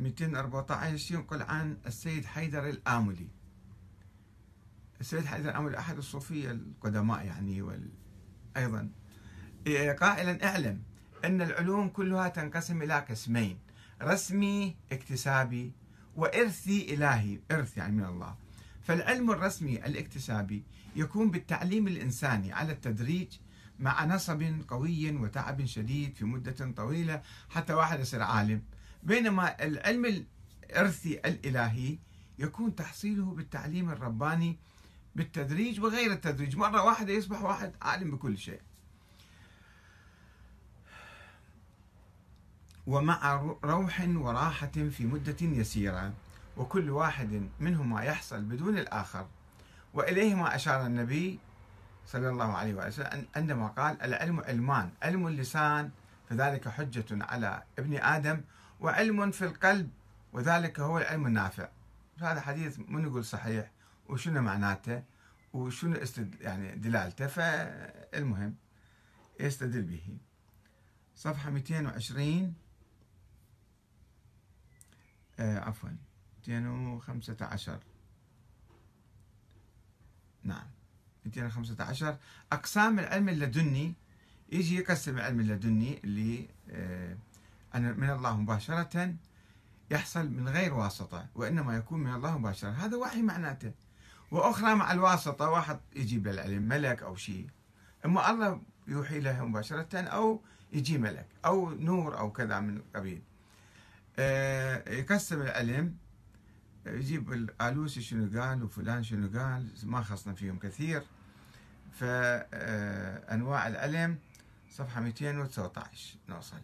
214 ينقل عن السيد حيدر الآملي. السيد حيدر الآملي أحد الصوفية القدماء يعني وال... أيضا. قائلا اعلم أن العلوم كلها تنقسم إلى قسمين رسمي اكتسابي وإرثي إلهي إرث يعني من الله. فالعلم الرسمي الاكتسابي يكون بالتعليم الإنساني على التدريج مع نصب قوي وتعب شديد في مدة طويلة حتى واحد يصير عالم. بينما العلم الإرثي الإلهي يكون تحصيله بالتعليم الرباني بالتدريج وغير التدريج. مرة واحدة يصبح واحد عالم بكل شيء. ومع روح وراحة في مدة يسيرة وكل واحد منهما يحصل بدون الآخر. وإليهما أشار النبي صلى الله عليه وسلم عندما قال العلم علمان علم اللسان فذلك حجة على ابن آدم وعلم في القلب وذلك هو العلم النافع. هذا حديث من يقول صحيح وشنو معناته؟ وشنو استد يعني دلالته؟ فالمهم يستدل به. صفحة 220 آه عفوا 215 نعم 215 أقسام العلم اللدني يجي يقسم العلم اللدني اللي آه من الله مباشرة يحصل من غير واسطة وإنما يكون من الله مباشرة. هذا وحي معناته. وأخرى مع الواسطة واحد يجيب العلم ملك أو شيء أما الله يوحي له مباشرة أو يجي ملك أو نور أو كذا من القبيل آه، يقسم العلم يجيب الآلوسي شنو قال وفلان شنو قال ما خصنا فيهم كثير. فأنواع العلم صفحة 219 نوصل.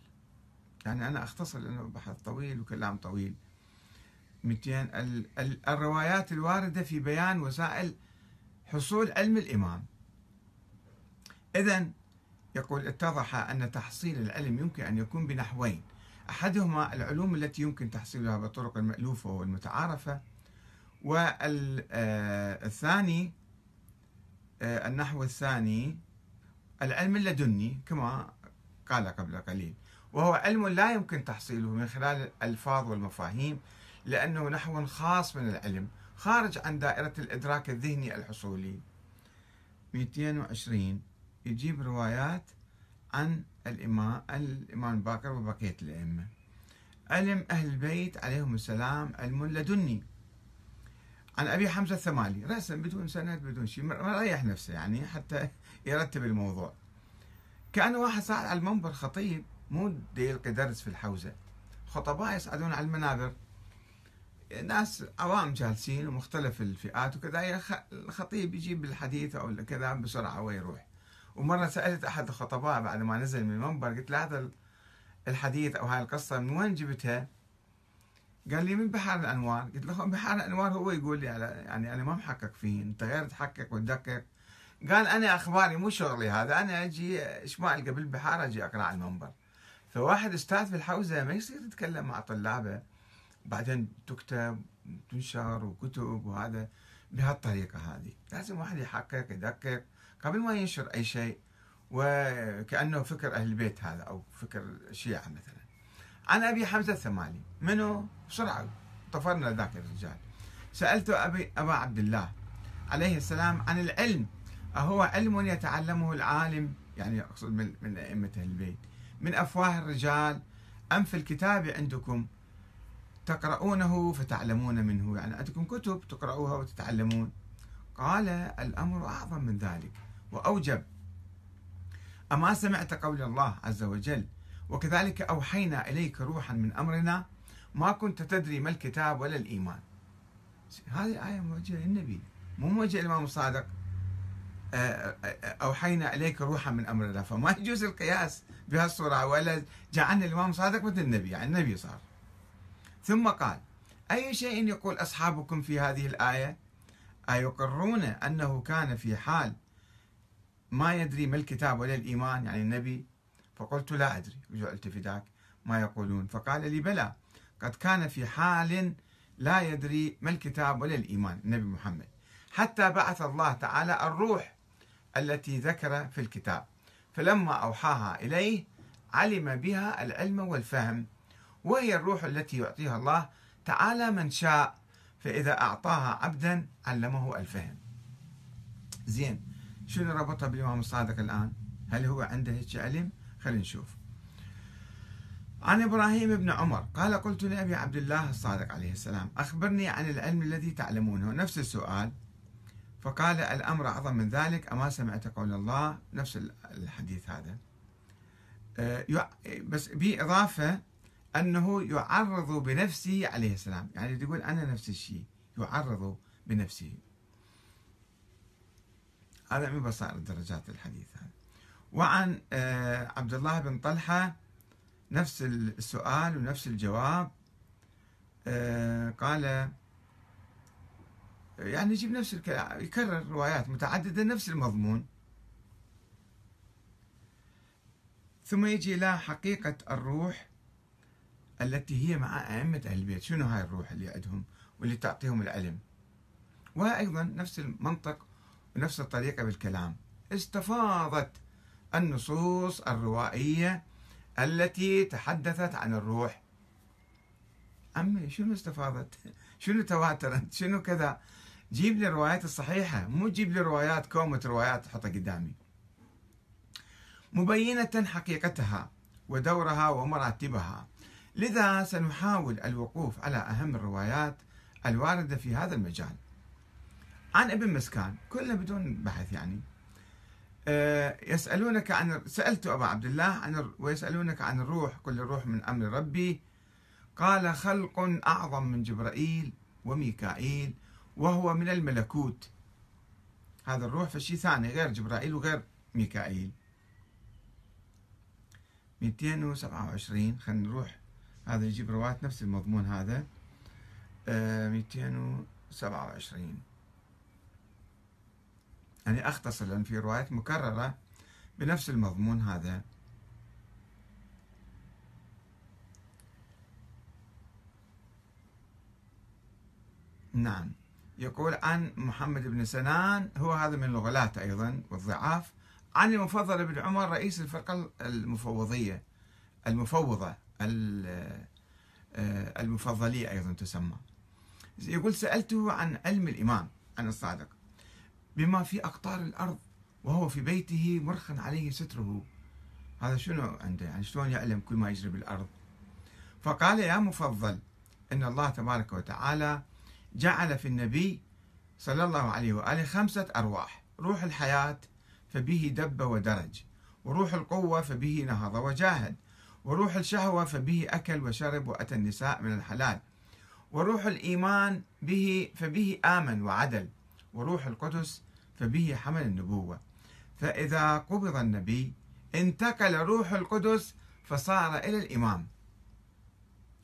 يعني أنا أختصر لأنه بحث طويل وكلام طويل. 200 الروايات الواردة في بيان وسائل حصول علم الإمام. إذا يقول اتضح أن تحصيل العلم يمكن أن يكون بنحوين. أحدهما العلوم التي يمكن تحصيلها بالطرق المألوفة والمتعارفة والثاني آه، النحو الثاني العلم اللدني كما قال قبل قليل. وهو علم لا يمكن تحصيله من خلال الألفاظ والمفاهيم لأنه نحو خاص من العلم خارج عن دائرة الإدراك الذهني الحصولي. 220 يجيب روايات عن الإمام الإمام باكر وبقية الأئمة. علم أهل البيت عليهم السلام علم لدني. عن أبي حمزة الثمالي رأسا بدون سند بدون شيء مريح نفسه يعني حتى يرتب الموضوع. كأن واحد صاعد على المنبر خطيب مو يلقي درس في الحوزة. خطباء يصعدون على المنابر. ناس عوام جالسين ومختلف الفئات وكذا. الخطيب يجيب الحديث أو كذا بسرعة ويروح ومرة سألت أحد الخطباء بعد ما نزل من المنبر قلت له هذا الحديث أو هاي القصة من وين جبتها؟ قال لي من بحار الأنوار. قلت له بحار الأنوار هو يقول لي على يعني أنا ما محقق فيه أنت غير تحقق وتدقق. قال أنا أخباري مو شغلي هذا أنا أجي إيش ما القى بالبحار أجي أقرأ على المنبر. فواحد أستاذ في الحوزة ما يصير يتكلم مع طلابه. بعدين تكتب تنشر وكتب وهذا بهالطريقة هذه. لازم واحد يحقق يدقق قبل ما ينشر أي شيء. وكأنه فكر أهل البيت هذا أو فكر الشيعة مثلا. عن أبي حمزة الثمالي منو؟ بسرعة طفرنا ذاك الرجال. سألت أبي أبا عبد الله عليه السلام عن العلم أهو علم يتعلمه العالم يعني أقصد من, من أئمة البيت. من أفواه الرجال أم في الكتاب عندكم تقرؤونه فتعلمون منه؟ يعني عندكم كتب تقرؤوها وتتعلمون؟ قال الأمر أعظم من ذلك وأوجب. أما سمعت قول الله عز وجل وكذلك أوحينا إليك روحا من أمرنا ما كنت تدري ما الكتاب ولا الإيمان. هذه آية موجهة للنبي مو موجهة للإمام الصادق. أوحينا إليك روحا من أمرنا. فما يجوز القياس بهالصورة. ولا جعلنا الإمام الصادق مثل النبي. يعني النبي صار. ثم قال أي شيء يقول أصحابكم في هذه الآية؟ أيقرون أنه كان في حال ما يدري ما الكتاب ولا الإيمان؟ يعني النبي. فقلت لا أدري. وجعلت في ذاك ما يقولون. فقال لي بلى. قد كان في حال لا يدري ما الكتاب ولا الإيمان. النبي محمد. حتى بعث الله تعالى الروح التي ذكر في الكتاب. فلما أوحاها إليه علم بها العلم والفهم وهي الروح التي يعطيها الله تعالى من شاء فإذا أعطاها عبدا علمه الفهم. زين شنو ربطها بالإمام الصادق الآن؟ هل هو عنده هيك علم؟ خلينا نشوف. عن إبراهيم بن عمر قال قلت لأبي عبد الله الصادق عليه السلام أخبرني عن العلم الذي تعلمونه. نفس السؤال. فقال الأمر أعظم من ذلك أما سمعت قول الله نفس الحديث هذا. آه، بس بإضافة أنه يعرض بنفسه عليه السلام. يعني يقول أنا نفس الشيء يعرض بنفسه. هذا من بصائر درجات الحديث هذا. وعن آه، عبد الله بن طلحة نفس السؤال ونفس الجواب. آه، قال يعني يجيب نفس الكلام يكرر روايات متعددة نفس المضمون. ثم يجي إلى حقيقة الروح التي هي مع أئمة أهل البيت. شنو هاي الروح اللي عندهم واللي تعطيهم العلم؟ وأيضا نفس المنطق ونفس الطريقة بالكلام. استفاضت النصوص الروائية التي تحدثت عن الروح. عمي شنو استفاضت؟ شنو تواترت؟ شنو كذا؟ جيب لي الروايات الصحيحة مو جيب لي روايات كومة روايات تحطها قدامي. مبينة حقيقتها ودورها ومراتبها. لذا سنحاول الوقوف على أهم الروايات الواردة في هذا المجال. عن ابن مسكان كله بدون بحث يعني. آه، يسألونك عن سألت أبا عبد الله عن ويسألونك عن الروح كل الروح من أمر ربي. قال خلق أعظم من جبرائيل وميكائيل. وهو من الملكوت. هذا الروح فشي ثاني غير جبرائيل وغير ميكائيل. 227 خلينا نروح. هذا يجيب رواية نفس المضمون هذا. 227 آه، يعني أختصر لأن في روايات مكررة بنفس المضمون هذا. نعم. يقول عن محمد بن سنان هو هذا من الغلاة أيضا والضعاف. عن المفضل بن عمر رئيس الفرقة المفوضية المفوضة آه، المفضلية أيضا تسمى. يقول سألته عن علم الإمام عن الصادق بما في أقطار الأرض وهو في بيته مرخ عليه ستره. هذا شنو عنده؟ يعني شلون يعلم كل ما يجري بالأرض؟ فقال يا مفضل إن الله تبارك وتعالى جعل في النبي صلى الله عليه وآله خمسة أرواح. روح الحياة فبه دب ودرج وروح القوة فبه نهض وجاهد وروح الشهوة فبه أكل وشرب وأتى النساء من الحلال وروح الإيمان به فبه آمن وعدل وروح القدس فبه حمل النبوة. فإذا قبض النبي انتقل روح القدس فصار إلى الإمام.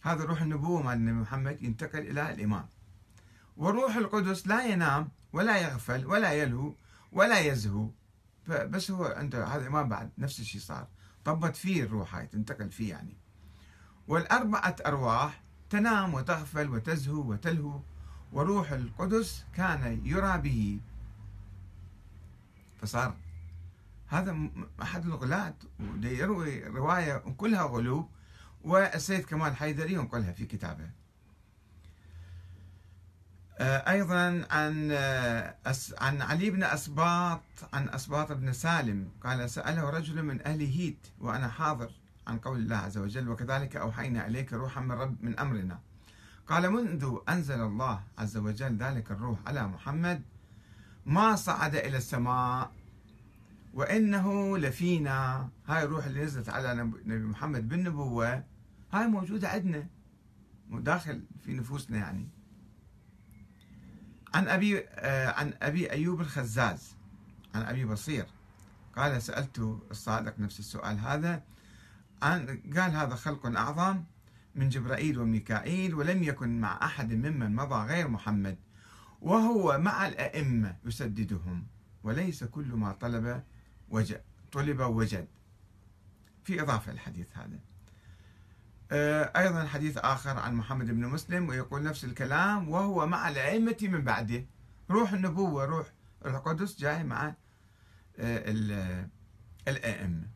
هذا روح النبوة مال النبي محمد ينتقل إلى الإمام. وروح القدس لا ينام ولا يغفل ولا يلهو ولا يزهو. بس هو عنده هذا الإمام بعد نفس الشيء صار. طبت فيه الروح هاي تنتقل فيه يعني. والأربعة أرواح تنام وتغفل وتزهو وتلهو وروح القدس كان يرى به. فصار. هذا أحد الغلاة يروي رواية كلها غلو والسيد كمال حيدري ينقلها في كتابه. أيضا عن آه، عن علي بن أسباط عن أسباط بن سالم. قال سأله رجل من أهل هيت وأنا حاضر عن قول الله عز وجل وكذلك أوحينا إليك روحا من رب من أمرنا قال منذ أنزل الله عز وجل ذلك الروح على محمد ما صعد إلى السماء وإنه لفينا هاي الروح اللي نزلت على نبي محمد بالنبوة هاي موجودة عندنا داخل في نفوسنا يعني. عن أبي آه، عن أبي أيوب الخزاز عن أبي بصير. قال سألت الصادق نفس السؤال هذا. عن قال هذا خلق أعظم من جبرائيل وميكائيل ولم يكن مع أحد ممن مضى غير محمد وهو مع الأئمة يسددهم وليس كل ما طلب وجد طلب وجد. في إضافة الحديث هذا. أيضا حديث آخر عن محمد بن مسلم ويقول نفس الكلام وهو مع الأئمة من بعده. روح النبوة روح القدس جاي مع آه، الأئمة.